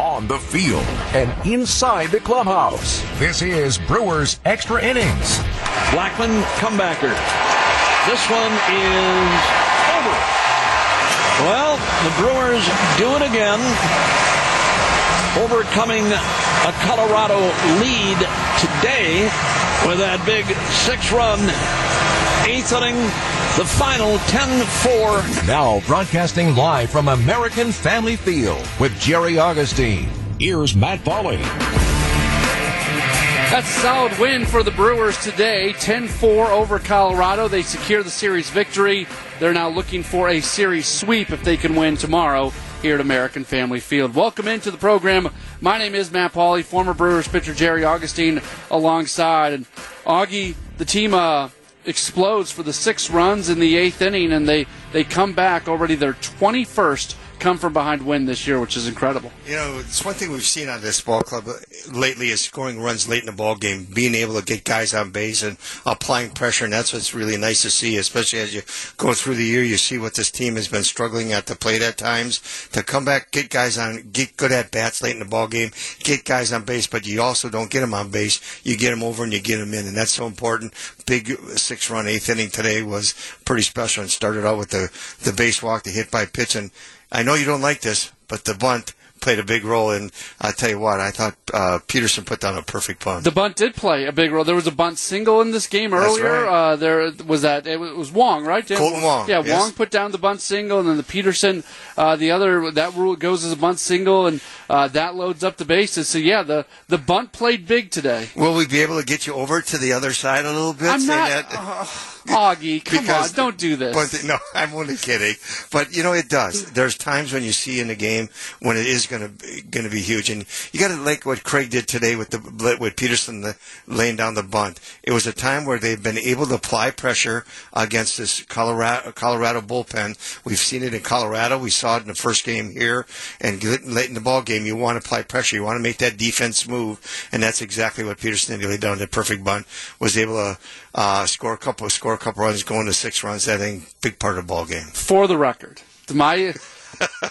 on the field, and inside the clubhouse. This is Brewers Extra Innings. Blackmon, comebacker. This one is over. Well, the Brewers do it again, overcoming a Colorado lead today with that big six run eighth inning, the final 10 4. Now broadcasting live from American Family Field with Jerry Augustine. Here's Matt Pauley. That's a solid win for the Brewers today. 10 4 over Colorado. They secure the series victory. They're now looking for a series sweep if they can win tomorrow here at American Family Field. Welcome into the program. My name is Matt Pauley, former Brewers pitcher Jerry Augustine alongside. And Augie, the team uh, explodes for the six runs in the eighth inning, and they, they come back already their 21st come from behind win this year, which is incredible. You know, it's one thing we've seen on this ball club lately is scoring runs late in the ball game, being able to get guys on base and applying pressure, and that's what's really nice to see, especially as you go through the year. You see what this team has been struggling at the plate at times to come back, get guys on, get good at bats late in the ball game, get guys on base, but you also don't get them on base. You get them over and you get them in, and that's so important. Big six-run eighth inning today was pretty special and started out with the the base walk, the hit by pitch, and I know you don't like this, but the bunt played a big role. And I tell you what, I thought uh, Peterson put down a perfect bunt. The bunt did play a big role. There was a bunt single in this game earlier. Right. Uh, there was that. It was Wong, right? Kolten Wong. Yeah, yes. Wong put down the bunt single, and then the Peterson, uh, the other that rule goes as a bunt single, and uh, that loads up the bases. So yeah, the the bunt played big today. Will we be able to get you over to the other side a little bit? I'm not. Augie, come Because on, don't do this. But no, I'm only kidding. But you know, it does. There's times when you see in the game when it is going to going to be huge, and you got to like what Craig did today with the with Peterson the, laying down the bunt. It was a time where they've been able to apply pressure against this Colorado Colorado bullpen. We've seen it in Colorado. We saw it in the first game here, and late in the ball game, you want to apply pressure. You want to make that defense move, and that's exactly what Peterson did. He laid down the perfect bunt. Was able to uh, score a couple, score a couple runs, going to six runs. I think big part of the ball game. For the record, my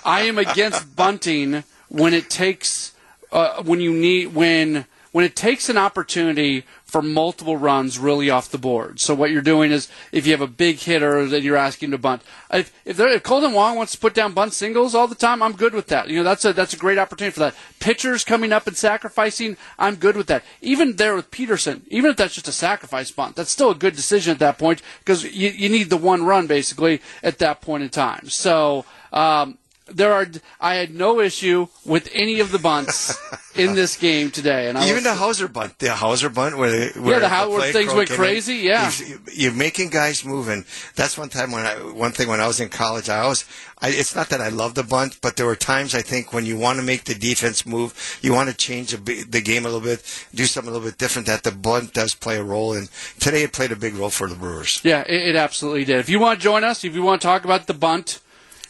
I am against bunting when it takes uh, when you need when when it takes an opportunity for multiple runs really off the board. So what you're doing is if you have a big hitter that you're asking to bunt. If if, if Kolten Wong wants to put down bunt singles all the time, I'm good with that. You know that's a that's a great opportunity for that. Pitchers coming up and sacrificing, I'm good with that. Even there with Peterson, even if that's just a sacrifice bunt, that's still a good decision at that point because you, you need the one run basically at that point in time. So. Um, there are. I had no issue with any of the bunts in this game today, and I Even was, the Houser bunt, the Houser bunt, where, where Yeah, the how- where things went came in, crazy, yeah. you're, you're making guys moving. That's one time when I, one thing when I was in college, I always, I, it's not that I love the bunt, but there were times I think when you want to make the defense move, you want to change the, the game a little bit, do something a little bit different. That the bunt does play a role, and today it played a big role for the Brewers. Yeah, it, it absolutely did. If you want to join us, if you want to talk about the bunt,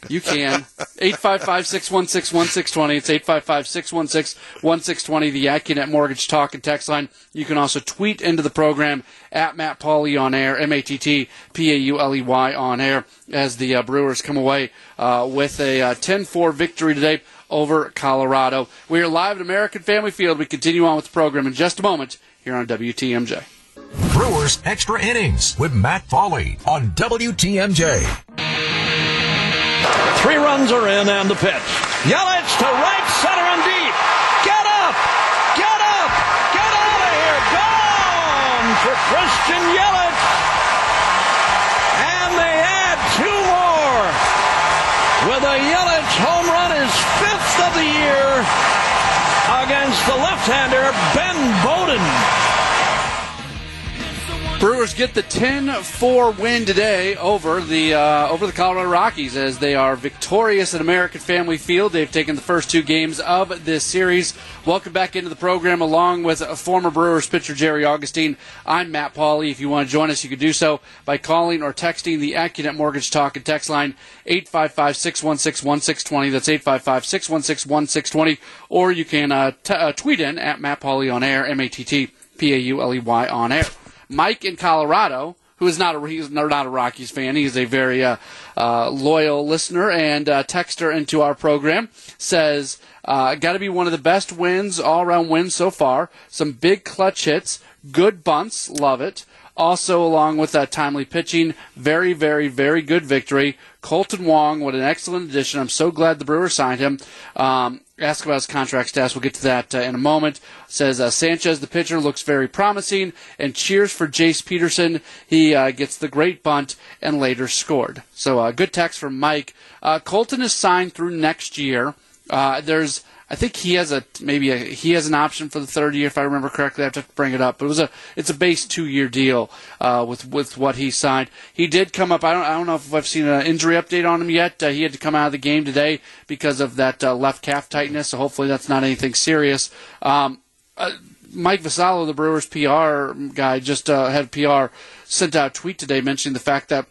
you can. 855-616-1620. It's 855-616-1620, the AccuNet Mortgage Talk and Text line. You can also tweet into the program at Matt Pauley on air, M-A-T-T-P-A-U-L-E-Y on air, as the uh, Brewers come away uh, with a uh, 10-4 victory today over Colorado. We are live at American Family Field. We continue on with the program in just a moment here on WTMJ. Brewers Extra Innings with Matt Pauley on WTMJ. Three runs are in and the pitch. Yelich to right center and deep. Get up! Get up! Get out of here! Gone for Christian Yelich. And they add two more. With a Yelich home run, his fifth of the year against the left-hander Ben Brewers get the 10-4 win today over the uh, over the Colorado Rockies as they are victorious at American Family Field. They've taken the first two games of this series. Welcome back into the program along with former Brewers pitcher Jerry Augustine. I'm Matt Pauley. If you want to join us, you can do so by calling or texting the AccuNet Mortgage Talk and text line 855-616-1620. That's 855-616-1620. Or you can uh, t- uh, tweet in at Matt Pauley on air, M-A-T-T P A U L E Y on air. Mike in Colorado, who is not a he's not a Rockies fan. He's a very uh, uh, loyal listener and uh, texter into our program. Says, uh, "Got to be one of the best wins, all around wins so far. Some big clutch hits, good bunts, love it. Also, along with that timely pitching, very, very, very good victory. Kolten Wong, what an excellent addition. I'm so glad the Brewers signed him. Um, ask about his contract status. We'll get to that uh, in a moment. Says uh, Sanchez, the pitcher, looks very promising. And cheers for Jace Peterson. He uh, gets the great bunt and later scored. So, uh, good text from Mike. Uh, Kolten is signed through next year. Uh, there's I think he has a maybe a, he has an option for the third year if I remember correctly. I have to bring it up, but it was a it's a base two year deal uh, with with what he signed. He did come up. I don't I don't know if I've seen an injury update on him yet. Uh, he had to come out of the game today because of that uh, left calf tightness. So hopefully that's not anything serious. Um, uh, Mike Vassallo, the Brewers PR guy, just uh, had PR sent out a tweet today mentioning the fact that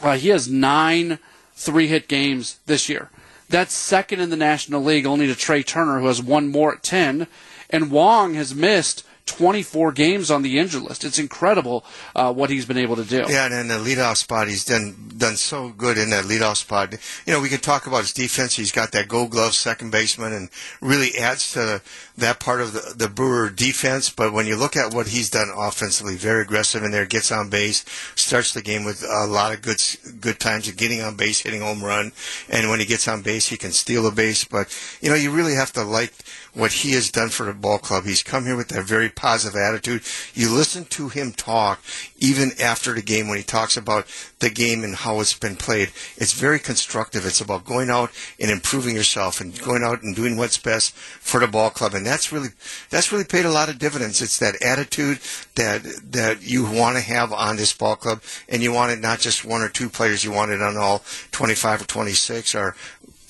uh, he has nine three hit games this year. That's second in the National League, only to Trea Turner, who has one more at 10. And Wong has missed 24 games on the injured list. It's incredible uh, what he's been able to do. Yeah, and in the leadoff spot, he's done done so good in that leadoff spot. You know, we could talk about his defense. He's got that Gold Glove second baseman, and really adds to that part of the, the Brewer defense. But when you look at what he's done offensively, very aggressive in there, gets on base, starts the game with a lot of good good times of getting on base, hitting home run, and when he gets on base, he can steal a base. But you know, you really have to like what he has done for the ball club. He's come here with that very positive attitude. You listen to him talk even after the game when he talks about the game and how it's been played. It's very constructive. It's about going out and improving yourself and going out and doing what's best for the ball club. And that's really that's really paid a lot of dividends. It's that attitude that that you want to have on this ball club and you want it not just one or two players, you want it on all 25 or 26 or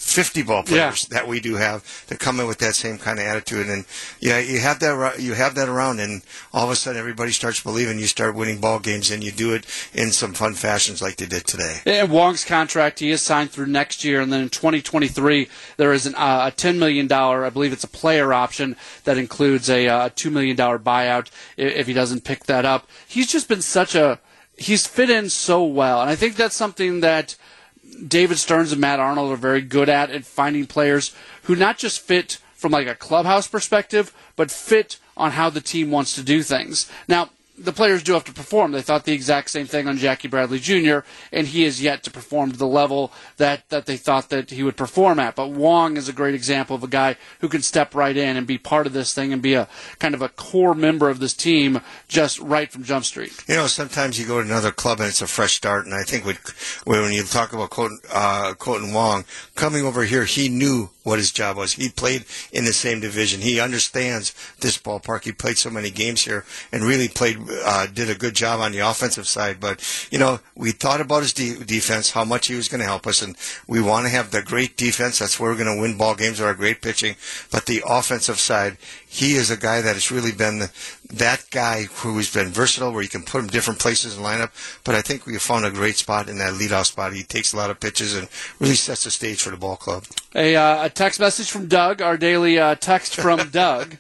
50 ball players yeah. that we do have that come in with that same kind of attitude. And yeah, you have that you have that around, and all of a sudden everybody starts believing you start winning ball games, and you do it in some fun fashions like they did today. And Wong's contract he is signed through next year, and then in 2023 there is an, uh, a 10 million dollar, I believe it's a player option that includes a uh, two million dollar buyout if he doesn't pick that up. He's just been such a he's fit in so well, and I think that's something that David Stearns and Matt Arnold are very good at at finding players who not just fit from like a clubhouse perspective, but fit on how the team wants to do things. Now, the players do have to perform. They thought the exact same thing on Jackie Bradley Jr., and he has yet to perform to the level that, that they thought that he would perform at. But Wong is a great example of a guy who can step right in and be part of this thing and be a kind of a core member of this team just right from Jump Street. You know, sometimes you go to another club and it's a fresh start, and I think when you talk about Kolten, uh, Wong coming over here, he knew what his job was. He played in the same division. He understands this ballpark. He played so many games here and really played, uh, did a good job on the offensive side. But, you know, we thought about his de- defense, how much he was going to help us. And we want to have the great defense. That's where we're going to win ball games with our great pitching. But the offensive side, he is a guy that has really been the, that guy who's been versatile, where you can put him different places in the lineup. But I think we found a great spot in that leadoff spot. He takes a lot of pitches and really sets the stage for the ball club. A, uh, a text message from Doug, our daily uh, text from Doug.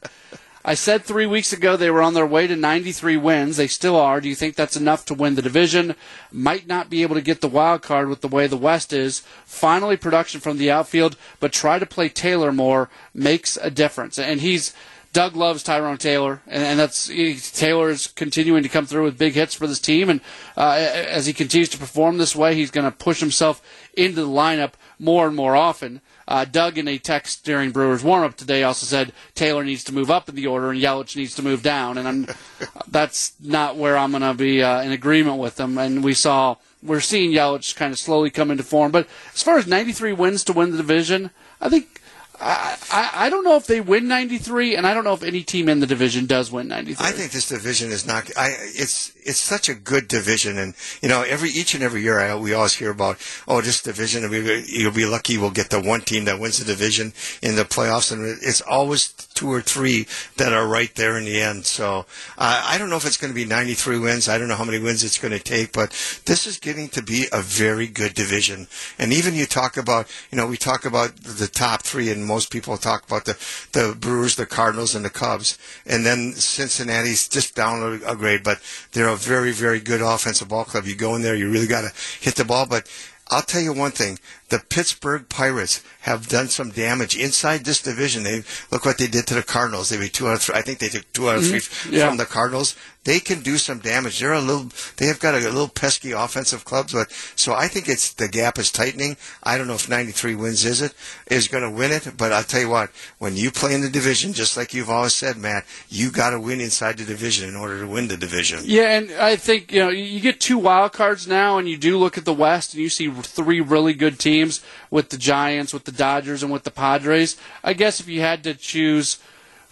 I said three weeks ago they were on their way to 93 wins. They still are. Do you think that's enough to win the division? Might not be able to get the wild card with the way the West is. Finally, production from the outfield, but try to play Taylor more makes a difference. And he's Doug loves Tyrone Taylor, and, and that's Taylor is continuing to come through with big hits for this team. And uh, as he continues to perform this way, he's going to push himself into the lineup more and more often. Uh, Doug, in a text during Brewers warmup today, also said Taylor needs to move up in the order and Yelich needs to move down, and I'm, that's not where I'm going to be uh, in agreement with them. And we saw we're seeing Yelich kind of slowly come into form. But as far as 93 wins to win the division, I think I, I, don't know if they win 93, and I don't know if any team in the division does win 93. I think this division is not. I, it's it's such a good division, and you know, every each and every year, I, we always hear about oh, this division, and we, you'll be lucky we'll get the one team that wins the division in the playoffs, and it's always two or three that are right there in the end. So uh, I don't know if it's going to be 93 wins. I don't know how many wins it's going to take, but this is getting to be a very good division. And even you talk about, you know, we talk about the top three and most people talk about the the Brewers, the Cardinals, and the Cubs, and then Cincinnati's just down a, a grade, but they're a very very good offensive ball club. You go in there, you really got to hit the ball, but. I'll tell you one thing: the Pittsburgh Pirates have done some damage inside this division. They look what they did to the Cardinals. They beat two out of three. I think they took two out of 3 Mm-hmm. Yeah. from the Cardinals. They can do some damage. They're a little. They have got a, little pesky offensive clubs, but so I think it's the gap is tightening. I don't know if 93 wins is it is going to win it, but I'll tell you what: when you play in the division, just like you've always said, Matt, you got to win inside the division in order to win the division. Yeah, and I think you know you get two wild cards now, and you do look at the West, and you see three really good teams with the Giants, with the Dodgers, and with the Padres. I guess if you had to choose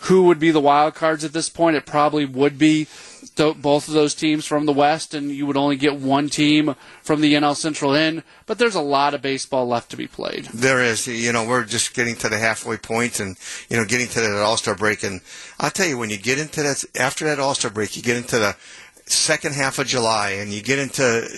who would be the wild cards at this point, it probably would be th- both of those teams from the West, and you would only get one team from the NL Central in. But there's a lot of baseball left to be played. There is, you know, we're just getting to the halfway point and, you know, getting to that All Star break. And I'll tell you, when you get into that, after that All Star break, you get into the second half of July and you get into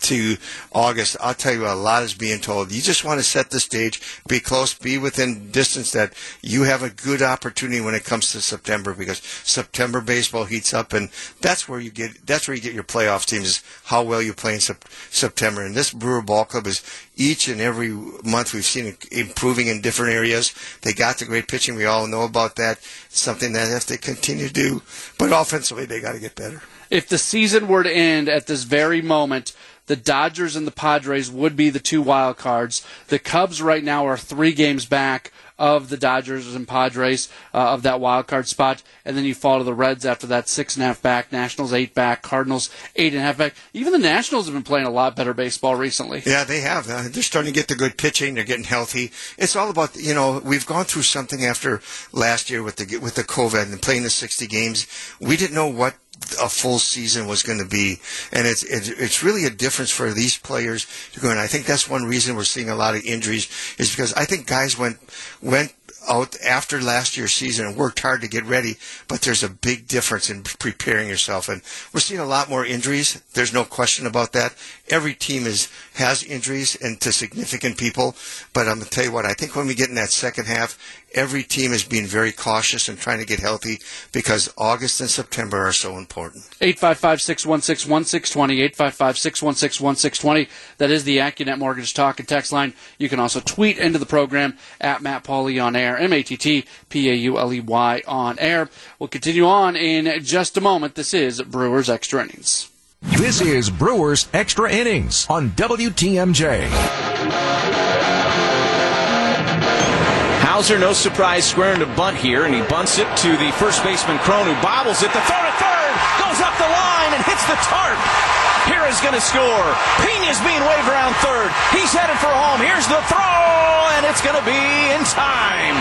to August, I'll tell you a lot is being told. You just want to set the stage, be close, be within distance that you have a good opportunity when it comes to September because September baseball heats up and that's where you get that's where you get your playoff teams is how well you play in sep- September. And this Brewer Ball Club is each and every month we've seen improving in different areas. They got the great pitching. We all know about that. It's something that they have to continue to do. But offensively, they got to get better. If the season were to end at this very moment, the Dodgers and the Padres would be the two wild cards. The Cubs right now are three games back of the Dodgers and Padres uh, of that wild card spot, and then you fall to the Reds after that six and a half back, Nationals eight back, Cardinals eight and a half back. Even the Nationals have been playing a lot better baseball recently. Yeah, they have. Uh, they're starting to get the good pitching. They're getting healthy. It's all about you know we've gone through something after last year with the with the COVID and playing the sixty games. We didn't know what a full season was going to be, and it's it's, really a difference for these players to go. And I think that's one reason we're seeing a lot of injuries is because I think guys went went out after last year's season and worked hard to get ready, but there's a big difference in preparing yourself. And we're seeing a lot more injuries. There's no question about that. Every team is has injuries and to significant people. But I'm gonna tell you what, I think when we get in that second half, every team is being very cautious and trying to get healthy because August and September are so important. 855-616-1620, 855-616-1620. That is the AccuNet Mortgage Talk and Text line. You can also tweet into the program at Matt Pauley on air, M-A-T-T-P-A-U-L-E-Y on air. We'll continue on in just a moment. This is Brewers Extra Innings. This is Brewers Extra Innings on WTMJ. Houser, no surprise, squaring to bunt here, and he bunts it to the first baseman Cron, who bobbles it. The throw to third goes up the line and hits the tarp. Pira's going to score. Pena's being waved around third. He's headed for home. Here's the throw, and it's going to be in time.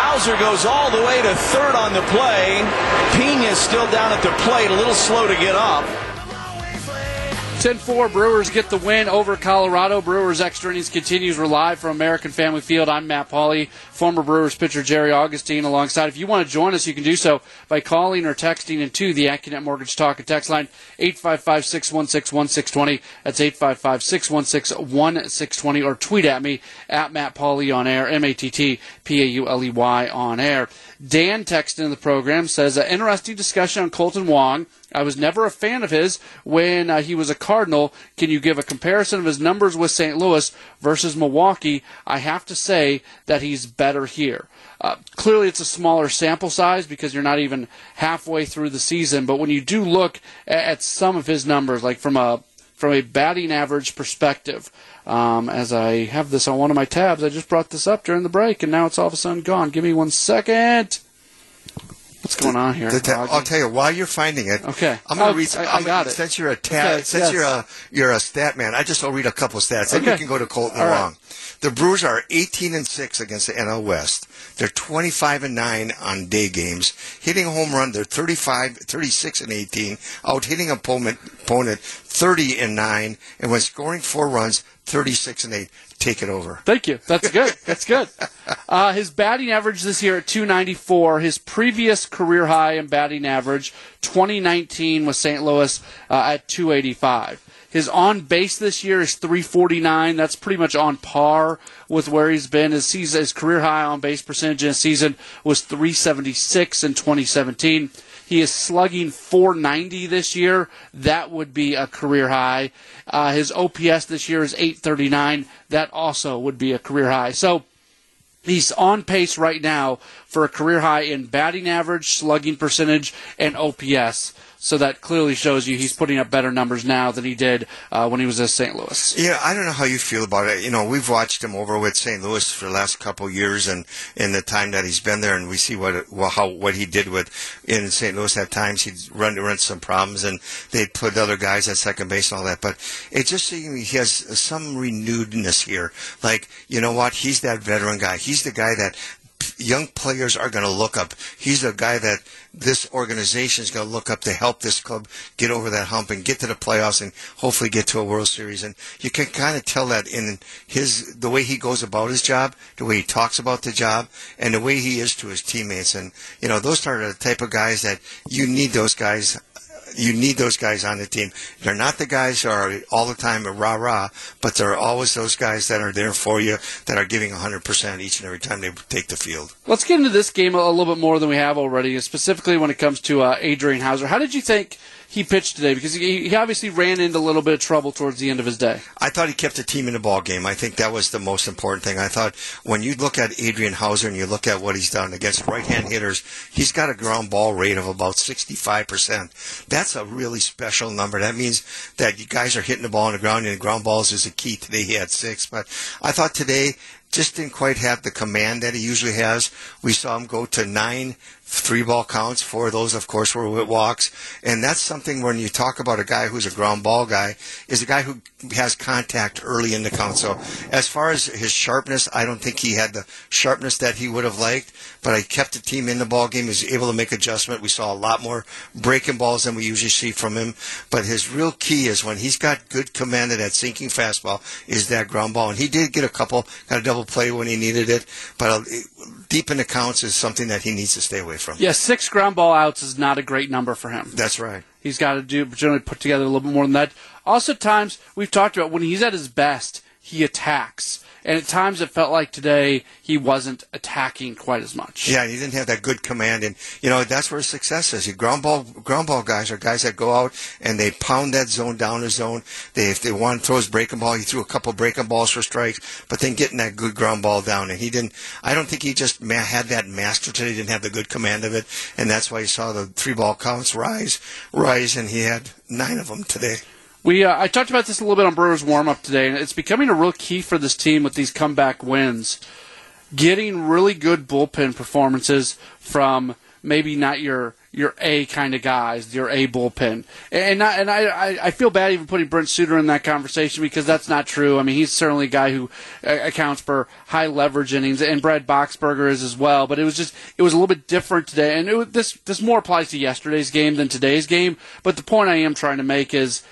Houser goes all the way to third on the play. Pena's still down at the plate, a little slow to get up. 10-4, Brewers get the win over Colorado. Brewers Extra Innings continues. We're live from American Family Field. I'm Matt Pauley, former Brewers pitcher Jerry Augustine alongside. If you want to join us, you can do so by calling or texting into the AccuNet Mortgage Talk and Text line 855-616-1620. That's 855-616-1620 or tweet at me at Matt Pauley on air, M-A-T-T-P-A-U-L-E-Y on air. Dan texted in the program says, uh, interesting discussion on Kolten Wong. I was never a fan of his when uh, he was a Cardinal. Can you give a comparison of his numbers with St. Louis versus Milwaukee? I have to say that he's better here. Uh, clearly, it's a smaller sample size because you're not even halfway through the season. But when you do look at, at some of his numbers, like from a from a batting average perspective, um, as I have this on one of my tabs, I just brought this up during the break, and now it's all of a sudden gone. Give me one second. What's going on here? Ta- I'll tell you while you're finding it. Okay. I'm gonna Oh, read. I- I got it. Since you're a tab, Okay, since yes. you're a you're a stat man, I just will read a couple stats. Then you can go to Kolten All right. The Brewers are 18 and six against the NL West. They're 25 and nine on day games. Hitting a home run, they're 35, 36 and 18. Out hitting opponent opponent 30 and nine, and when scoring four runs, 36 and eight. Take it over. Thank you. That's good. That's good. Uh, his batting average this year at 294. His previous career high in batting average, 2019, was St. Louis uh, at 285. His on base this year is 349. That's pretty much on par with where he's been. His season, his career high on base percentage in a season was 376 in 2017. He is slugging 490 this year. That would be a career high. Uh, his OPS this year is 839. That also would be a career high. So he's on pace right now for a career high in batting average, slugging percentage, and OPS. So that clearly shows you he's putting up better numbers now than he did uh, when he was at St. Louis. Yeah, I don't know how you feel about it. You know, we've watched him over with St. Louis for the last couple years, and in the time that he's been there, and we see what well, how what he did with in St. Louis. At times, he'd run run some problems, and they'd put other guys at second base and all that. But it just seems he has some renewedness here. Like, you know what? He's that veteran guy. He's the guy that young players are going to look up. He's a guy that this organization is going to look up to help this club get over that hump and get to the playoffs and hopefully get to a World Series. And you can kind of tell that in his the way he goes about his job, the way he talks about the job, and the way he is to his teammates. And you know, those are the type of guys that you need. Those guys you need those guys on the team. They're not the guys who are all the time a rah rah, but they're always those guys that are there for you, that are giving 100% each and every time they take the field. Let's get into this game a little bit more than we have already, specifically when it comes to uh, Adrian Houser. How did you think he pitched today? Because he, he obviously ran into a little bit of trouble towards the end of his day. I thought he kept the team in the ball game. I think that was the most important thing. I thought when you look at Adrian Houser and you look at what he's done against right-hand hitters, he's got a ground ball rate of about 65%. That's a really special number. That means that you guys are hitting the ball on the ground, and ground balls is a key. Today he had six, but I thought today just didn't quite have the command that he usually has. We saw him go to nine three ball counts. Four of those, of course, were with walks. And that's something when you talk about a guy who's a ground ball guy, is a guy who has contact early in the count. So as far as his sharpness, I don't think he had the sharpness that he would have liked, but I kept the team in the ball game. He was able to make adjustment. We saw a lot more breaking balls than we usually see from him. But his real key is when he's got good command of that sinking fastball is that ground ball. And he did get a couple, got a double play when he needed it, but uh, deep in the counts is something that he needs to stay away from. Yeah, six ground ball outs is not a great number for him. That's right. He's got to do generally put together a little bit more than that. Also, times we've talked about when he's at his best, he attacks. And at times it felt like today he wasn't attacking quite as much. Yeah, he didn't have that good command, and you know that's where success is. You ground ball, ground ball guys are guys that go out and they pound that zone down the zone. They if they want to throw his breaking ball, he threw a couple breaking balls for strikes, but then getting that good ground ball down, and he didn't. I don't think he just had that master today. He didn't have the good command of it, and that's why you saw the three ball counts rise, rise, and he had nine of them today. We uh, I talked about this a little bit on Brewers warm up today, and it's becoming a real key for this team with these comeback wins. Getting really good bullpen performances from maybe not your your A kind of guys, your A bullpen, and not, and I I feel bad even putting Brent Suter in that conversation because that's not true. I mean, he's certainly a guy who uh, accounts for high leverage innings, and Brad Boxberger is as well. But it was just it was a little bit different today, and it, this this more applies to yesterday's game than today's game. But the point I am trying to make is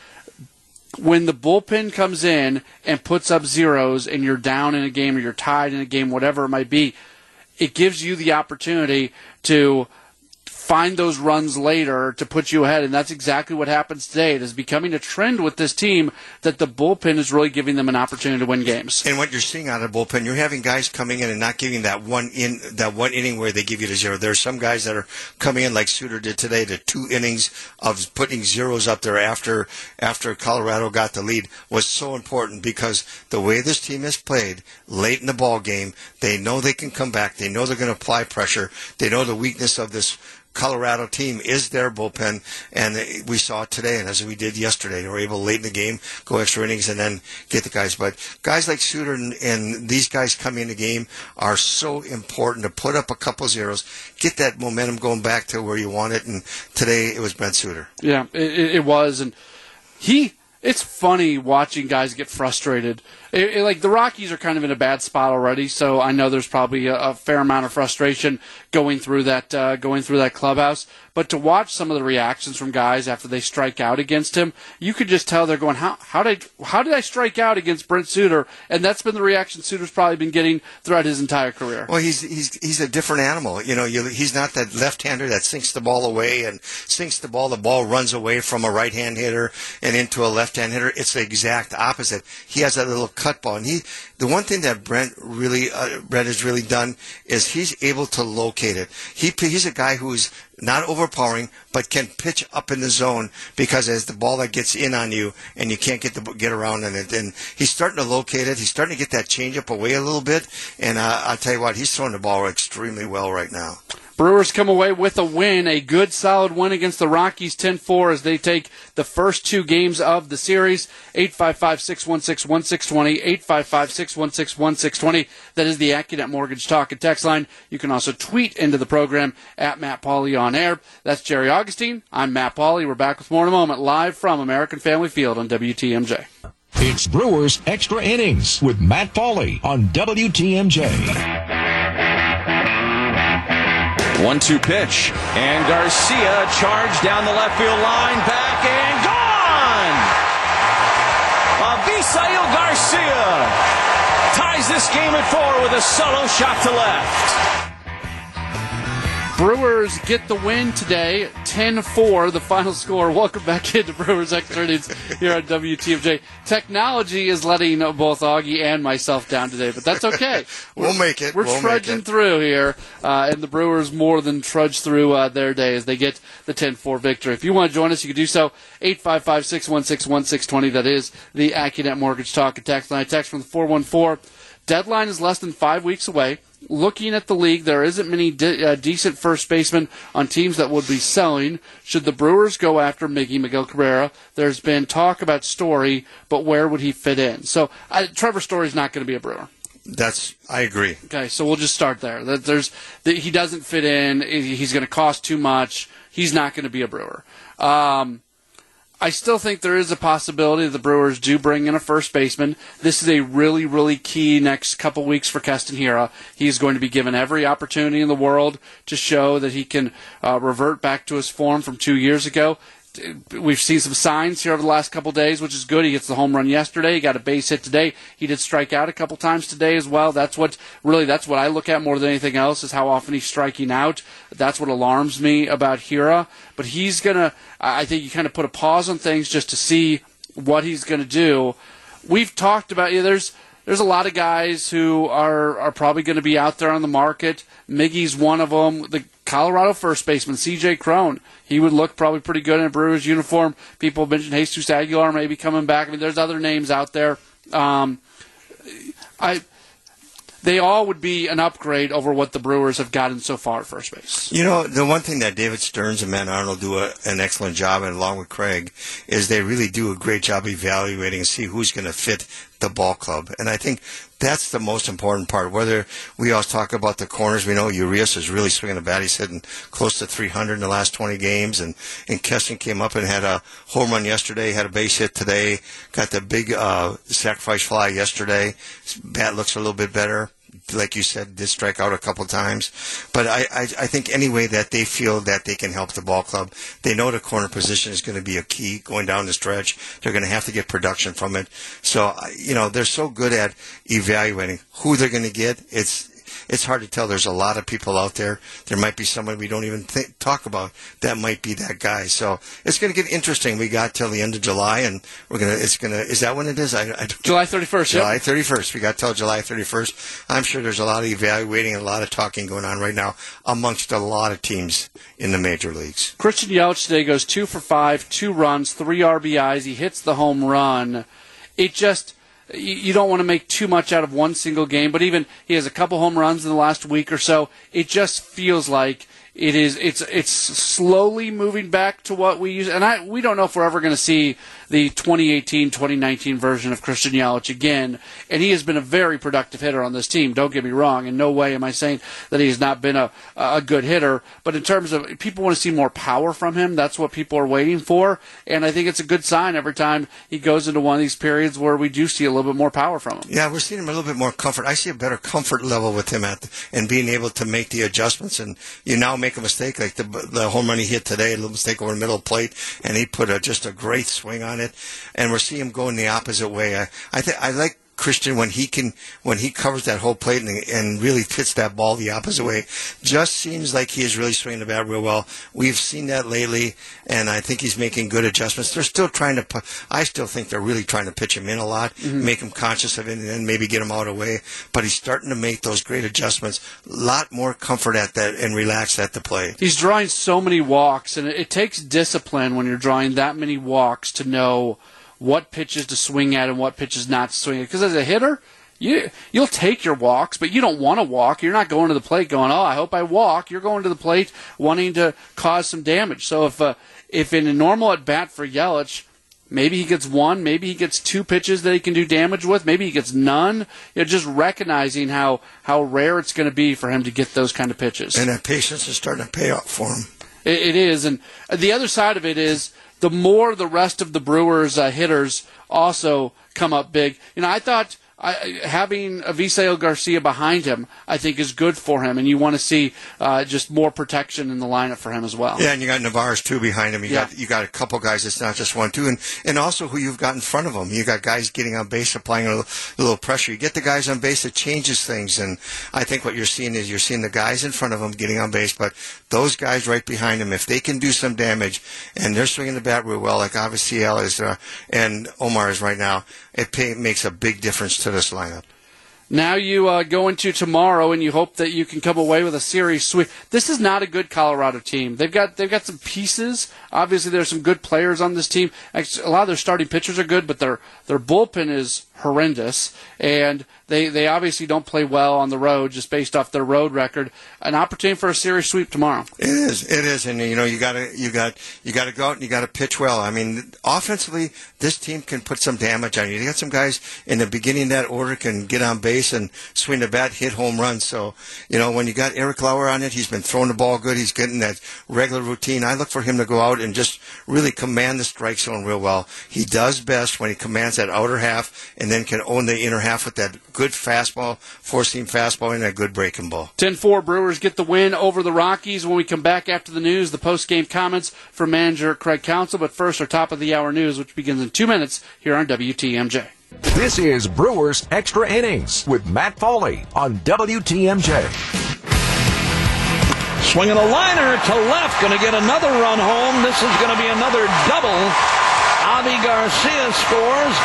when the bullpen comes in and puts up zeros and you're down in a game or you're tied in a game, whatever it might be, it gives you the opportunity to find those runs later to put you ahead. And that's exactly what happens today. It is becoming a trend with this team that the bullpen is really giving them an opportunity to win games. And what you're seeing out of the bullpen, you're having guys coming in and not giving that one in that one inning where they give you to zero. There are some guys that are coming in like Suter did today, the two innings of putting zeros up there after after Colorado got the lead was so important because the way this team has played late in the ball game, they know they can come back. They know they're going to apply pressure. They know the weakness of this Colorado team is their bullpen, and we saw it today, and as we did yesterday, they were able late in the game go extra innings and then get the guys. But guys like Suter and, and these guys coming in the game are so important to put up a couple zeros, get that momentum going back to where you want it. And today it was Brent Suter. Yeah, it, it was, and he. It's funny watching guys get frustrated. It, it, like the Rockies are kind of in a bad spot already, so I know there's probably a, a fair amount of frustration going through that uh, going through that clubhouse. But to watch some of the reactions from guys after they strike out against him, you could just tell they're going, "How how did I, how did I strike out against Brent Suter?" And that's been the reaction Suter's probably been getting throughout his entire career. Well, he's he's he's a different animal. You know, you, he's not that left-hander that sinks the ball away and sinks the ball. The ball runs away from a right-hand hitter and into a left left-hand hitter. It's the exact opposite. He has that little cut ball, and he. The one thing that Brent really, uh, Brent has really done is he's able to locate it. He he's a guy who's not overpowering, but can pitch up in the zone because as the ball that gets in on you and you can't get the get around in it, and he's starting to locate it. He's starting to get that changeup away a little bit, and uh, I'll tell you what, he's throwing the ball extremely well right now. Brewers come away with a win, a good solid win against the Rockies 10-4 as they take the first two games of the series. 855-616-1620, 855-616-1620. That is the AccuNet Mortgage Talk and Text line. You can also tweet into the program at Matt Pauley on air. That's Jerry Augustine. I'm Matt Pauley. We're back with more in a moment, live from American Family Field on WTMJ. It's Brewers Extra Innings with Matt Pauley on WTMJ. One two pitch. And Garcia charged down the left field line, back and gone! Avisail Garcia ties this game at four with a solo shot to left. Brewers get the win today, 10-4, the final score. Welcome back into Brewers Extra Innings here on WTMJ. Technology is letting both Augie and myself down today, but that's okay. we'll make it. We're we'll trudging it. through here, uh, and the Brewers more than trudge through uh, their day as they get the 10-4 victory. If you want to join us, you can do so, 855-616-1620. That is the AccuNet Mortgage Talk and Text line. Text from the 414. Deadline is less than five weeks away looking at the league, there isn't many de- uh, decent first basemen on teams that would be selling. Should the Brewers go after Miggy Miguel Cabrera? There's been talk about Story, but where would he fit in? So uh, Trevor Story's not going to be a Brewer. That's I agree. Okay, so we'll just start there. That there's that he doesn't fit in. He's going to cost too much. He's not going to be a Brewer. Um, I still think there is a possibility that the Brewers do bring in a first baseman. This is a really, really key next couple weeks for Keston Hiura. He's going to be given every opportunity in the world to show that he can uh, revert back to his form from two years ago we've seen some signs here over the last couple days, which is good. He gets the home run yesterday. He got a base hit today. He did strike out a couple times today as well. That's what really that's what I look at more than anything else is how often he's striking out. That's what alarms me about Hiura. But he's gonna. I think you kind of put a pause on things just to see what he's gonna do. We've talked about. Yeah, there's there's a lot of guys who are are probably going to be out there on the market. Miggy's one of them. The Colorado first baseman C.J. Cron. He would look probably pretty good in a Brewers uniform. People mentioned Jesus Aguilar maybe coming back. I mean, there's other names out there. Um, I they all would be an upgrade over what the Brewers have gotten so far at first base. You know, the one thing that David Stearns and Matt Arnold do a, an excellent job, and along with Craig, is they really do a great job evaluating and see who's going to fit the ball club. And I think that's the most important part. Whether we always talk about the corners, we know Urias is really swinging the bat. He's hitting close to 300 in the last 20 games, and and Keston came up and had a home run yesterday, had a base hit today, got the big uh, sacrifice fly yesterday. His bat looks a little bit better like you said, did strike out a couple times. But I, I, I think anyway that they feel that they can help the ball club. They know the corner position is going to be a key going down the stretch. They're going to have to get production from it. So, you know, they're so good at evaluating who they're going to get. It's, it's hard to tell. There's a lot of people out there. There might be someone we don't even think, talk about that might be that guy. So it's going to get interesting. We got till the end of July, and we're gonna. It's gonna. Is that when it is? I, I July 31st. July yep. 31st. We got till July 31st. I'm sure there's a lot of evaluating and a lot of talking going on right now amongst a lot of teams in the major leagues. Christian Yelich today goes two for five, two runs, three RBIs. He hits the home run. It just you don't want to make too much out of one single game, but even he has a couple home runs in the last week or so. It just feels like it is it's it's slowly moving back to what we use and I we don't know if we're ever going to see the 2018-2019 version of Christian Yelich again and he has been a very productive hitter on this team don't get me wrong in no way am I saying that he has not been a a good hitter but in terms of people want to see more power from him that's what people are waiting for and I think it's a good sign every time he goes into one of these periods where we do see a little bit more power from him. Yeah we're seeing him a little bit more comfort. I see a better comfort level with him at and being able to make the adjustments and you now make a mistake, like the the home run he hit today, a little mistake over the middle plate, and he put a, just a great swing on it. And we're seeing him going the opposite way. I I think I like Christian when he can when he covers that whole plate and, and really hits that ball the opposite way, just seems like he is really swinging the bat real well. We've seen that lately, and I think he's making good adjustments. They're still trying to. I still think they're really trying to pitch him in a lot, mm-hmm. make him conscious of it, and then maybe get him out of the way. But he's starting to make those great adjustments. A lot more comfort at that and relax at the plate. He's drawing so many walks, and it, it takes discipline when you're drawing that many walks to know what pitches to swing at and what pitches not to swing at. Because as a hitter, you you'll take your walks, but you don't want to walk. You're not going to the plate going, "Oh, I hope I walk." You're going to the plate wanting to cause some damage. So if uh, if in a normal at bat for Yelich, maybe he gets one, maybe he gets two pitches that he can do damage with, maybe he gets none. You know, just recognizing how how rare it's going to be for him to get those kind of pitches. And that patience is starting to pay off for him. it, it is, and the other side of it is the more the rest of the Brewers uh, hitters also come up big. You know, I thought I, having Avisail Garcia behind him, I think, is good for him, and you want to see uh, just more protection in the lineup for him as well. Yeah, and you got Narvaez too behind him. You yeah. got you got a couple guys. It's not just one, two, and and also who you've got in front of them. You got guys getting on base, applying a little, a little pressure. You get the guys on base, it changes things, and I think what you're seeing is you're seeing the guys in front of them getting on base, but those guys right behind them, if they can do some damage, and they're swinging the bat real well, like Avisail is uh, and Omar is right now, it pay, makes a big difference to this lineup. Now you uh, go into tomorrow and you hope that you can come away with a series sweep. This is not a good Colorado team. They've got they've got some pieces. Obviously, there's some good players on this team. A lot of their starting pitchers are good, but their their bullpen is horrendous, and they they obviously don't play well on the road just based off their road record. An opportunity for a series sweep tomorrow. It is, it is, and you know you got to you got you got to go out and you got to pitch well. I mean, offensively, this team can put some damage on you. You got some guys in the beginning that order can get on base and swing the bat, hit home runs. So you know when you got Eric Lauer on it, he's been throwing the ball good. He's getting that regular routine. I look for him to go out and just really command the strike zone real well. He does best when he commands that outer half and then can own the inner half with that good fastball, four seam fastball, and a good breaking ball. 10 4 Brewers get the win over the Rockies. When we come back after the news, the post game comments from manager Craig Counsell. But first, our top of the hour news, which begins in two minutes here on WTMJ. This is Brewers Extra Innings with Matt Pauley on WTMJ. Swinging a liner to left, going to get another run home. This is going to be another double. Avi Garcia scores,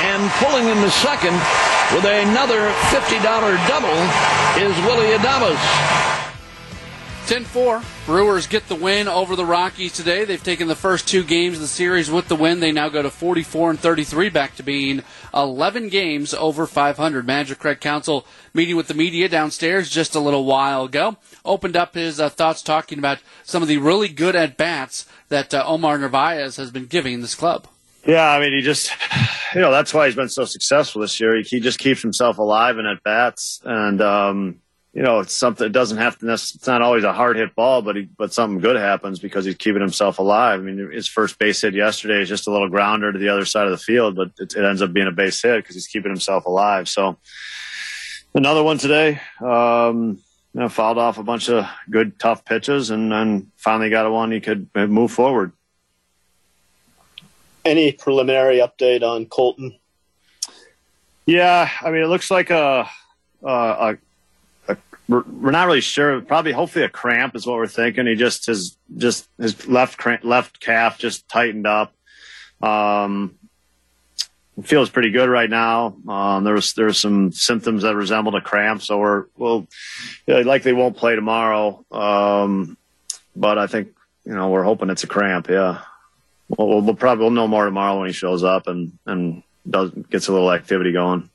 and pulling in the second with another $50 double is Willy Adames. 10 4. Brewers get the win over the Rockies today. They've taken the first two games of the series with the win. They now go to 44 and 33, back to being 11 games over 500. Manager Craig Counsell meeting with the media downstairs just a little while ago. Opened up his uh, thoughts talking about some of the really good at bats that uh, Omar Narvaez has been giving this club. Yeah, I mean, he just, you know, that's why he's been so successful this year. He, he just keeps himself alive and at bats, and um, you know, it's something. It doesn't have to. It's not always a hard hit ball, but he, but something good happens because he's keeping himself alive. I mean, his first base hit yesterday is just a little grounder to the other side of the field, but it, it ends up being a base hit because he's keeping himself alive. So another one today. Um, you know, fouled off a bunch of good, tough pitches, and then finally got a one he could move forward. Any preliminary update on Kolten? Yeah, I mean, it looks like a, a, a, we're not really sure. Probably, hopefully, a cramp is what we're thinking. He just his just his left cramp, left calf just tightened up. Um, feels pretty good right now. Um, there was there's some symptoms that resembled a cramp, so we're well, yeah, likely won't play tomorrow. Um, but I think you know we're hoping it's a cramp. Yeah. We'll, we'll probably we'll know more tomorrow when he shows up and and does gets a little activity going.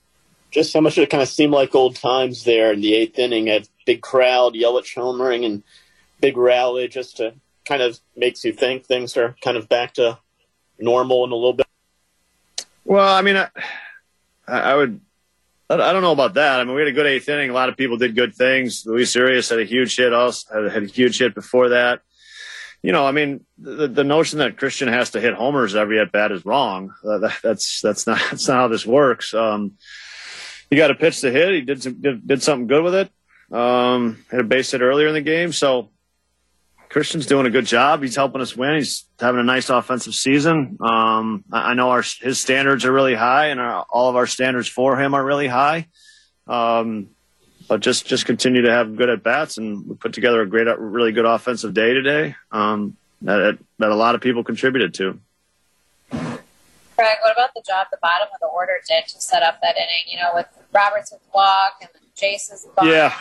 Just how much it kind of seemed like old times there in the eighth inning. Had big crowd, Yelich homering, and big rally, just to kind of makes you think things are kind of back to normal in a little bit. Well, I mean, I, I would. I don't know about that. I mean, we had a good eighth inning. A lot of people did good things. Luis Urias had a huge hit. Also had, had a huge hit before that you know, I mean, the, the notion that Christian has to hit homers every at bat is wrong. Uh, that, that's that's not that's not how this works. Um, he got a pitch to hit. He did some, did, did something good with it. Um, had a base hit earlier in the game. So Christian's doing a good job. He's helping us win. He's having a nice offensive season. Um, I, I know our his standards are really high, and our, all of our standards for him are really high. Um, but just just continue to have good at bats, and we put together a great, really good offensive day today um, that that a lot of people contributed to. Craig, what about the job the bottom of the order did to set up that inning? You know, with Robertson's walk and Jace's bunt. Yeah,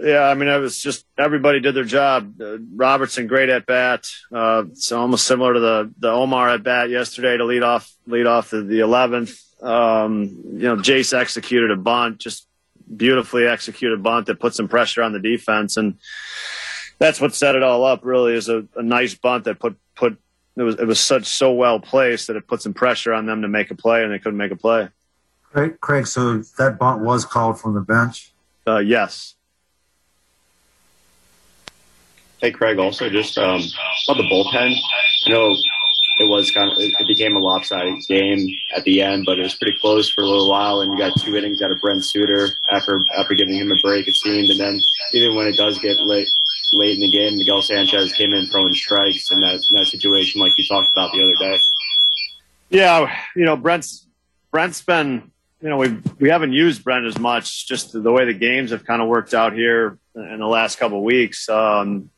yeah, I mean, it was just everybody did their job. Uh, Robertson, great at bat. Uh, it's almost similar to the the Omar at bat yesterday to lead off lead off the, the 11th. Um, you know, Jace executed a bunt, just beautifully executed bunt that put some pressure on the defense, and that's what set it all up. Really, is a, a nice bunt that put put it was it was such so well placed that it put some pressure on them to make a play, and they couldn't make a play. Craig, Craig so that bunt was called from the bench. Uh, yes. Hey, Craig. Also, just um, about the bullpen. I know it was kind of it became a lopsided game at the end, but it was pretty close for a little while. And you got two innings out of Brent Suter after after giving him a break, it seemed. And then even when it does get late late in the game, Miguel Sanchez came in throwing strikes in that in that situation, like you talked about the other day. Yeah, you know, Brent's Brent's been you know, we we haven't used Brent as much. Just the way the games have kind of worked out here in the last couple of weeks. Um,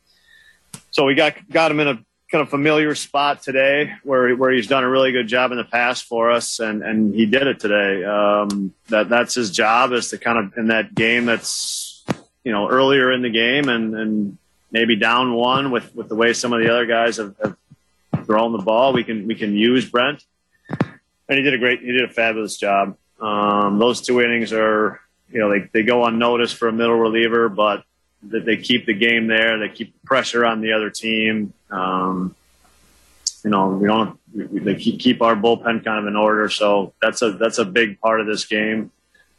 so we got got him in a kind of familiar spot today, where where he's done a really good job in the past for us, and and he did it today. Um, that that's his job is to kind of in that game that's you know earlier in the game and and maybe down one with with the way some of the other guys have, have thrown the ball. We can we can use Brent, and he did a great he did a fabulous job. Um, those two innings are, you know, they, they go unnoticed for a middle reliever, but they, they keep the game there. They keep pressure on the other team. Um, you know, we don't, we, they keep, keep our bullpen kind of in order. So that's a, that's a big part of this game.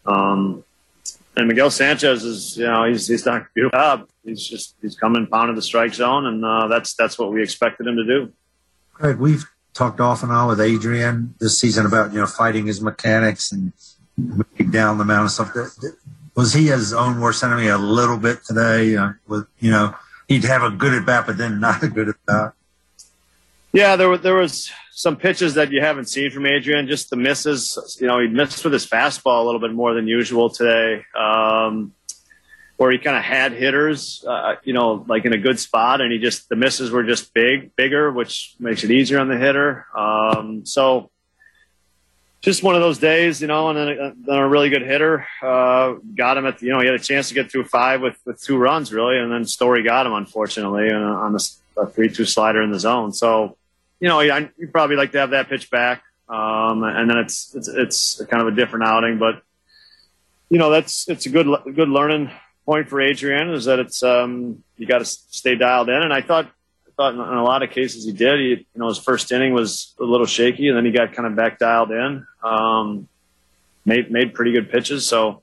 Um, and Miguel Sanchez is, you know, he's, he's done a beautiful job. He's just, he's coming pounding the strike zone and, uh, that's, that's what we expected him to do. Craig, we've talked off and on with Adrian this season about you know fighting his mechanics and down the mound and stuff. Was he his own worst enemy a little bit today? Uh, with you know he'd have a good at bat, but then not a good at bat. Yeah, there was there was some pitches that you haven't seen from Adrian. Just the misses. You know, he missed with his fastball a little bit more than usual today. Um, where he kind of had hitters, uh, you know, like in a good spot, and he just the misses were just big, bigger, which makes it easier on the hitter. Um, so just one of those days, you know, and then a, then a really good hitter uh, got him at the, you know he had a chance to get through five with with two runs really, and then Story got him unfortunately on a, on a three two slider in the zone. So you know, you probably like to have that pitch back, um, and then it's it's it's kind of a different outing, but you know that's it's a good good learning point for Adrian is that it's um, you got to stay dialed in. And I thought thought in, in, a lot of cases he did. He, you know, his first inning was a little shaky, and then he got kind of back dialed in. Um, made made pretty good pitches. So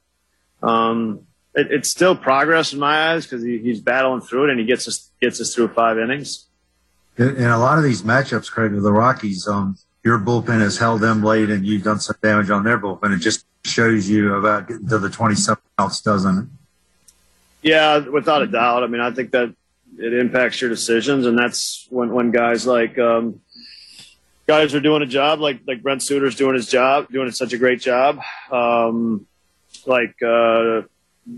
um, it, it's still progress in my eyes because he, he's battling through it, and he gets us gets us through five innings. In, in a lot of these matchups, Craig, with the Rockies, um, your bullpen has held them late, and you've done some damage on their bullpen. It just shows you about getting to the twenty something else, doesn't it? Yeah, without a doubt. I mean, I think that it impacts your decisions, and that's when when guys like um, guys are doing a job like like Brent Suter's doing his job, doing such a great job, um, like uh,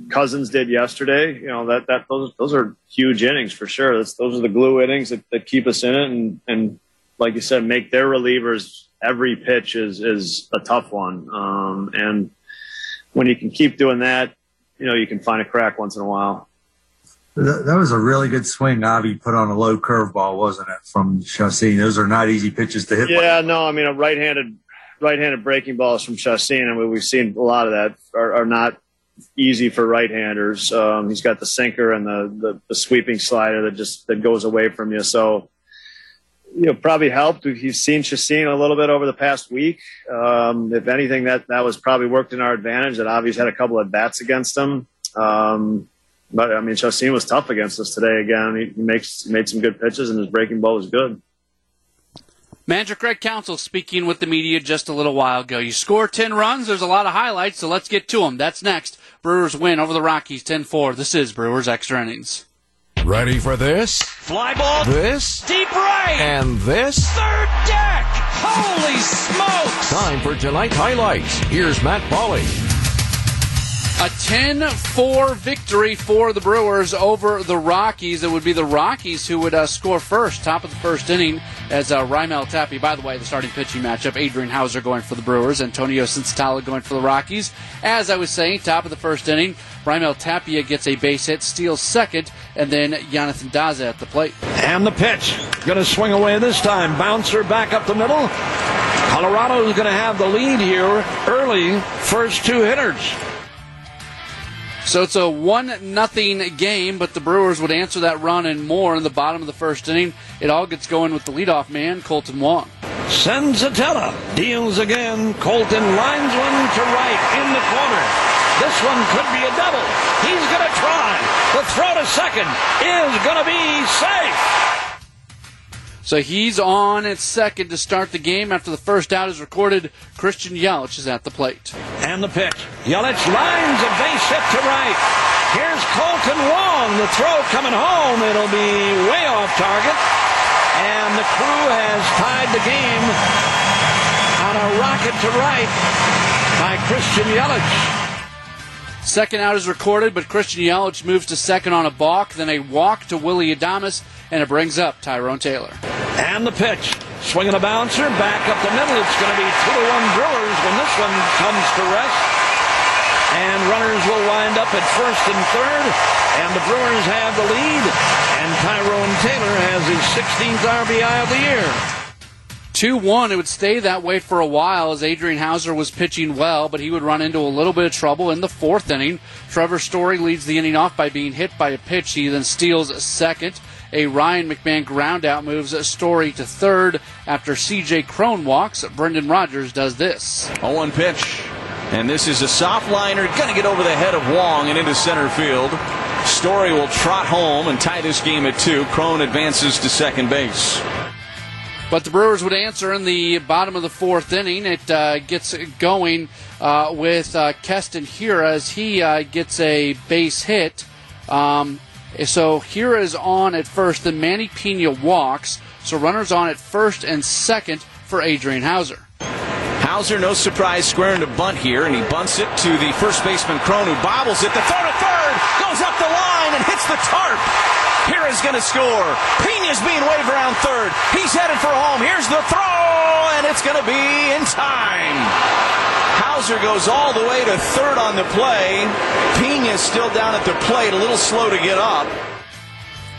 Cousins did yesterday. You know that that those those are huge innings for sure. That's, those are the glue innings that, that keep us in it, and and like you said, make their relievers every pitch is is a tough one, um, and when you can keep doing that you know you can find a crack once in a while. That was a really good swing Avi put on a low curveball, wasn't it, from Chacin? Those are not easy pitches to hit. Yeah, like. no, I mean a right-handed right-handed breaking balls from Chacin, and we've seen a lot of that are, are not easy for right-handers. Um, he's got the sinker and the, the, the sweeping slider that just that goes away from you. So you know, probably helped. He's seen Chacin a little bit over the past week. Um, if anything, that that was probably worked in our advantage. That obviously had a couple of bats against him. Um, but I mean, Chacin was tough against us today. Again, he, he makes he made some good pitches, and his breaking ball was good. Manager Craig Counsell speaking with the media just a little while ago. You score 10 runs. There's a lot of highlights, so let's get to them. That's next. Brewers win over the Rockies 10 4. This is Brewers Extra Innings. Ready for this? Fly ball. This? Deep right. And this? Third deck. Holy smokes. Time for tonight's highlights. Here's Matt Pauley. A 10 4 victory for the Brewers over the Rockies. It would be the Rockies who would uh, score first, top of the first inning, as uh, Raimel Tapia, by the way, the starting pitching matchup, Adrian Houser going for the Brewers, Antonio Senzatela going for the Rockies. As I was saying, top of the first inning, Raimel Tapia gets a base hit, steals second, and then Jonathan Daza at the plate. And the pitch. Going to swing away this time. Bouncer back up the middle. Colorado is going to have the lead here early, first two hitters. So it's a one nothing game, but the Brewers would answer that run and more in the bottom of the first inning. It all gets going with the leadoff man, Kolten Wong. Senzatela deals again. Kolten lines one to right in the corner. This one could be a double. He's going to try. The throw to second is going to be safe. So he's on at second to start the game after the first out is recorded. Christian Yelich is at the plate. And the pitch. Yelich lines a base hit to right. Here's Kolten Wong. The throw coming home. It'll be way off target. And the crew has tied the game on a rocket to right by Christian Yelich. Second out is recorded, but Christian Yelich moves to second on a balk, then a walk to Willy Adames, and it brings up Tyrone Taylor. And the pitch. Swinging a bouncer, back up the middle. It's going to be 2 to 1 Brewers when this one comes to rest. And runners will wind up at first and third. And the Brewers have the lead. And Tyrone Taylor has his 16th RBI of the year. 2 1. It would stay that way for a while as Adrian Houser was pitching well, but he would run into a little bit of trouble in the fourth inning. Trevor Story leads the inning off by being hit by a pitch. He then steals second. A Ryan McMahon groundout moves Story to third after CJ Cron walks. Brendan Rodgers does this. 0 pitch. And this is a soft liner, going to get over the head of Wong and into center field. Story will trot home and tie this game at two. Cron advances to second base. But the Brewers would answer in the bottom of the fourth inning. It uh, gets going uh, with uh, Keston Hiura as he uh, gets a base hit. Um, so Hiura is on at first. Then Manny Pina walks. So runners on at first and second for Adrian Houser. Houser, no surprise, squaring to bunt here, and he bunts it to the first baseman Cron, who bobbles it. The throw to third goes up the line and hits the tarp. Hiura's going to score. Pina's being waved around third. He's headed for home. Here's the throw, and it's going to be in time. Houser goes all the way to third on the play. Pina's still down at the plate, a little slow to get up.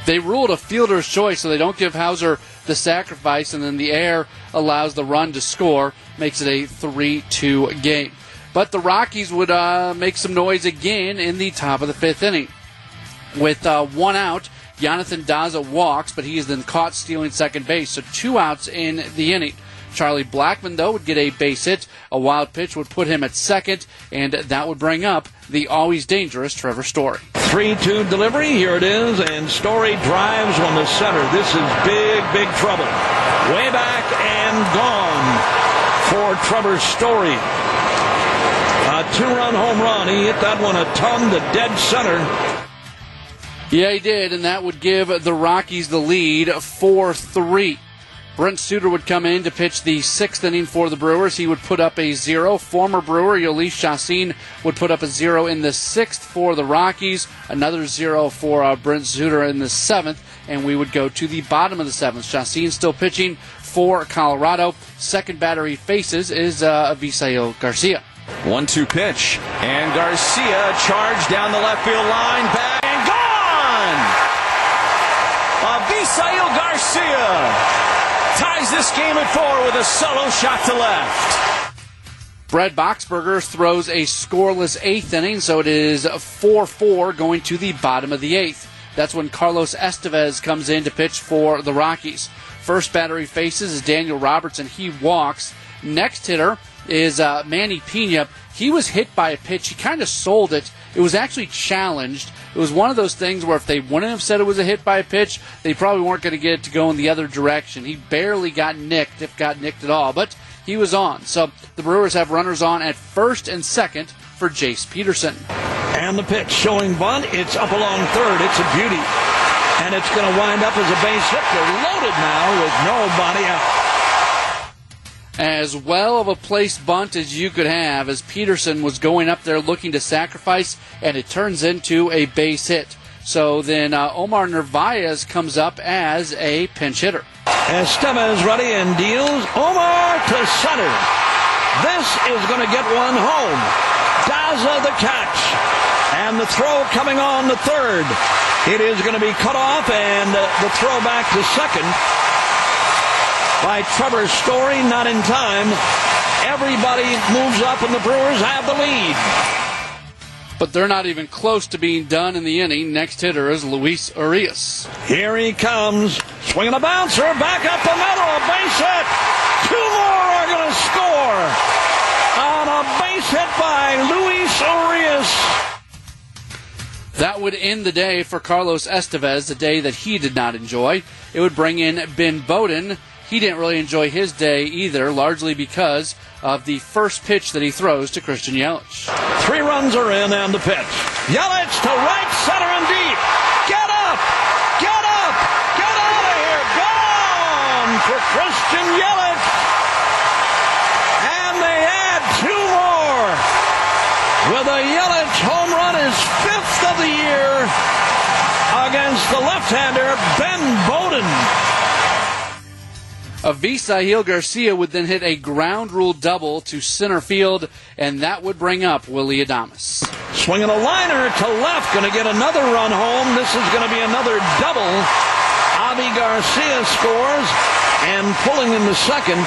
They ruled a fielder's choice, so they don't give Houser the sacrifice, and then the air allows the run to score, makes it a 3 2 game. But the Rockies would uh, make some noise again in the top of the fifth inning. With uh, one out, Jonathan Daza walks, but he is then caught stealing second base. So two outs in the inning. Charlie Blackmon, though, would get a base hit. A wild pitch would put him at second, and that would bring up the always dangerous Trevor Story. 3 2 delivery. Here it is, and Story drives one to center. This is big, big trouble. Way back and gone for Trevor Story. A two run home run. He hit that one a ton to dead center. Yeah, he did, and that would give the Rockies the lead 4 3. Brent Suter would come in to pitch the sixth inning for the Brewers. He would put up a zero. Former Brewer Jhoulys Chacin would put up a zero in the sixth for the Rockies. Another zero for uh, Brent Suter in the seventh, and we would go to the bottom of the seventh. Chacin still pitching for Colorado. Second batter he faces is uh, Garcia. One two pitch, and Garcia charged down the left field line, back and gone! Avisail Garcia ties this game at four with a solo shot to left. Brad Boxberger throws a scoreless eighth inning, so it is 4 4 going to the bottom of the eighth. That's when Carlos Estevez comes in to pitch for the Rockies. First batter he faces is Daniel Robertson. He walks. Next hitter is uh, Manny Pina. He was hit by a pitch. He kind of sold it. It was actually challenged. It was one of those things where if they wouldn't have said it was a hit by pitch, they probably weren't going to get it to go in the other direction. He barely got nicked, if got nicked at all, but he was on. So the Brewers have runners on at first and second for Jace Peterson. And the pitch showing bunt. It's up along third. It's a beauty. and it's going to wind up as a base hit. They're loaded now with nobody out. As well of a placed bunt as you could have, as Peterson was going up there looking to sacrifice, and it turns into a base hit. So then uh, Omar Narvaez comes up as a pinch hitter. Estevez ready and deals. Omar to center. This is going to get one home. Daza the catch. And the throw coming on the third. It is going to be cut off and uh, the throw back to second by Trevor Story, not in time. Everybody moves up and the Brewers have the lead. But they're not even close to being done in the inning. Next hitter is Luis Urias. Here he comes. Swinging a bouncer. Back up the middle. A base hit. Two more are going to score. On a base hit by Luis Urias. That would end the day for Carlos Estevez, a day that he did not enjoy. It would bring in Ben Bowden. He didn't really enjoy his day either, largely because of the first pitch that he throws to Christian Yelich. Three runs are in and the pitch. Yelich to right center and deep. Get up! Get up! Get out of here! Gone for Christian Yelich. And they add two more. With a Yelich home run, his fifth of the year against the left-hander Ben Bowden. Avisail Garcia would then hit a ground rule double to center field, and that would bring up Willy Adames. Swinging a liner to left, going to get another run home. This is going to be another double. Avi Garcia scores, and pulling in the second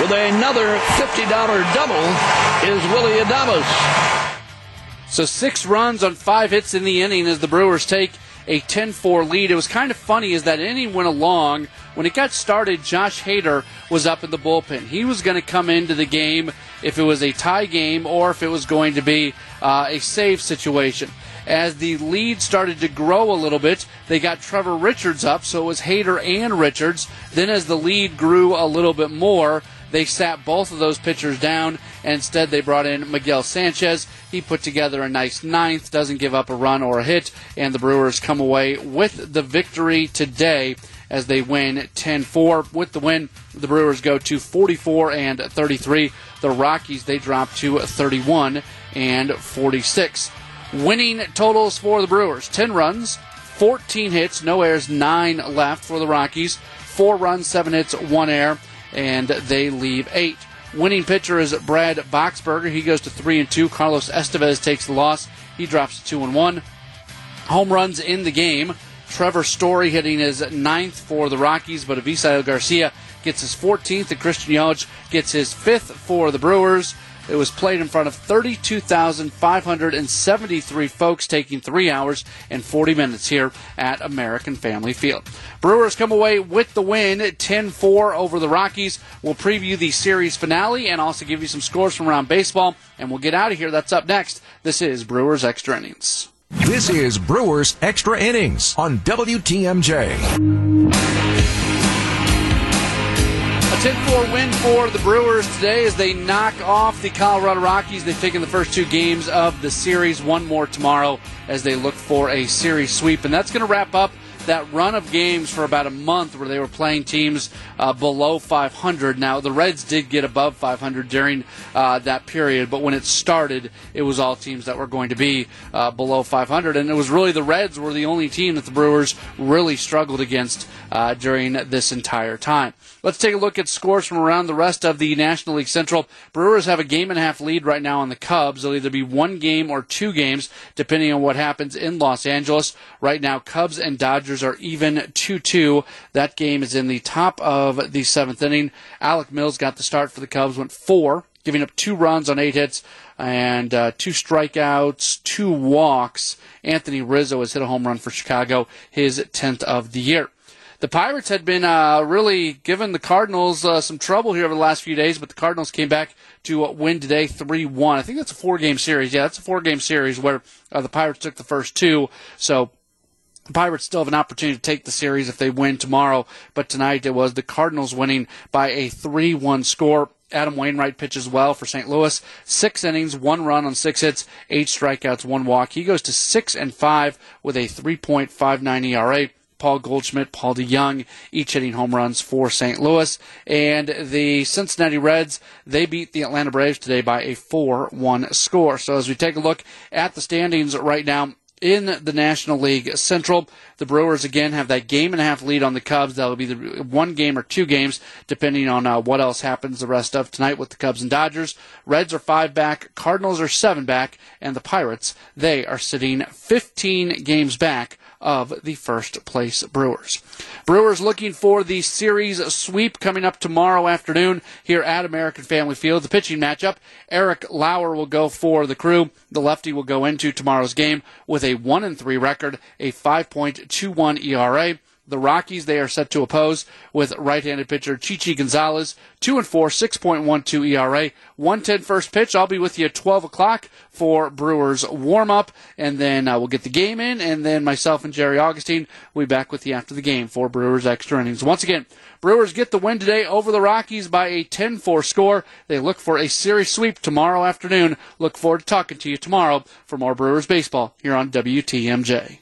with another $50 double is Willy Adames. So six runs on five hits in the inning as the Brewers take a 10-4 lead. It was kind of funny as that inning went along. When it got started, Josh Hader was up in the bullpen. He was going to come into the game if it was a tie game or if it was going to be uh, a save situation. As the lead started to grow a little bit, they got Trevor Richards up, so it was Hader and Richards. Then as the lead grew a little bit more, they sat both of those pitchers down, instead they brought in Miguel Sanchez. He put together a nice ninth, doesn't give up a run or a hit, and the Brewers come away with the victory today as they win 10-4. With the win, the Brewers go to 44 and 33. The Rockies they drop to 31 and 46. Winning totals for the Brewers: 10 runs, 14 hits, no errors, nine left for the Rockies. Four runs, seven hits, one air, and they leave eight. Winning pitcher is Brad Boxberger. He goes to three and two. Carlos Estevez takes the loss. He drops to two and one. Home runs in the game. Trevor Story hitting his ninth for the Rockies, but Avisail Garcia gets his 14th, and Christian Yelich gets his fifth for the Brewers. It was played in front of 32,573 folks, taking three hours and 40 minutes here at American Family Field. Brewers come away with the win, 10-4 over the Rockies. We'll preview the series finale and also give you some scores from around baseball, and we'll get out of here. That's up next. This is Brewers Extra Innings. This is Brewers Extra Innings on WTMJ. A 10-4 win for the Brewers today as they knock off the Colorado Rockies. They've taken the first two games of the series. One more tomorrow as they look for a series sweep. And that's going to wrap up that run of games for about a month where they were playing teams uh, below 500. Now, the Reds did get above 500 during uh, that period, but when it started, it was all teams that were going to be uh, below 500. And it was really the Reds were the only team that the Brewers really struggled against uh, during this entire time. Let's take a look at scores from around the rest of the National League Central. Brewers have a game and a half lead right now on the Cubs. They'll either be one game or two games, depending on what happens in Los Angeles. Right now, Cubs and Dodgers are even 2 2. That game is in the top of the seventh inning. Alec Mills got the start for the Cubs, went four, giving up two runs on eight hits and uh, two strikeouts, two walks. Anthony Rizzo has hit a home run for Chicago, his 10th of the year. The Pirates had been uh, really giving the Cardinals uh, some trouble here over the last few days, but the Cardinals came back to win today 3 1. I think that's a four game series. Yeah, that's a four game series where uh, the Pirates took the first two. So the Pirates still have an opportunity to take the series if they win tomorrow, but tonight it was the Cardinals winning by a 3 1 score. Adam Wainwright pitches well for St. Louis. Six innings, one run on six hits, eight strikeouts, one walk. He goes to six and five with a 3.59 ERA. Paul Goldschmidt, Paul DeJong, each hitting home runs for St. Louis. And the Cincinnati Reds, they beat the Atlanta Braves today by a 4-1 score. So as we take a look at the standings right now, in the National League Central. The Brewers again have that game and a half lead on the Cubs. That'll be the one game or two games, depending on uh, what else happens the rest of tonight with the Cubs and Dodgers. Reds are five back, Cardinals are seven back, and the Pirates they are sitting 15 games back of the first place Brewers. Brewers looking for the series sweep coming up tomorrow afternoon here at American Family Field. The pitching matchup, Eric Lauer will go for the crew. The lefty will go into tomorrow's game with a 1 and 3 record, a 5.21 ERA. The Rockies, they are set to oppose with right-handed pitcher Chichi Gonzalez, 2 and 4, 6.12 ERA, 110 first pitch. I'll be with you at 12 o'clock for Brewers warm-up, and then uh, we'll get the game in, and then myself and Jerry Augustine will be back with you after the game for Brewers extra innings. Once again, Brewers get the win today over the Rockies by a 10-4 score. They look for a series sweep tomorrow afternoon. Look forward to talking to you tomorrow for more Brewers baseball here on WTMJ.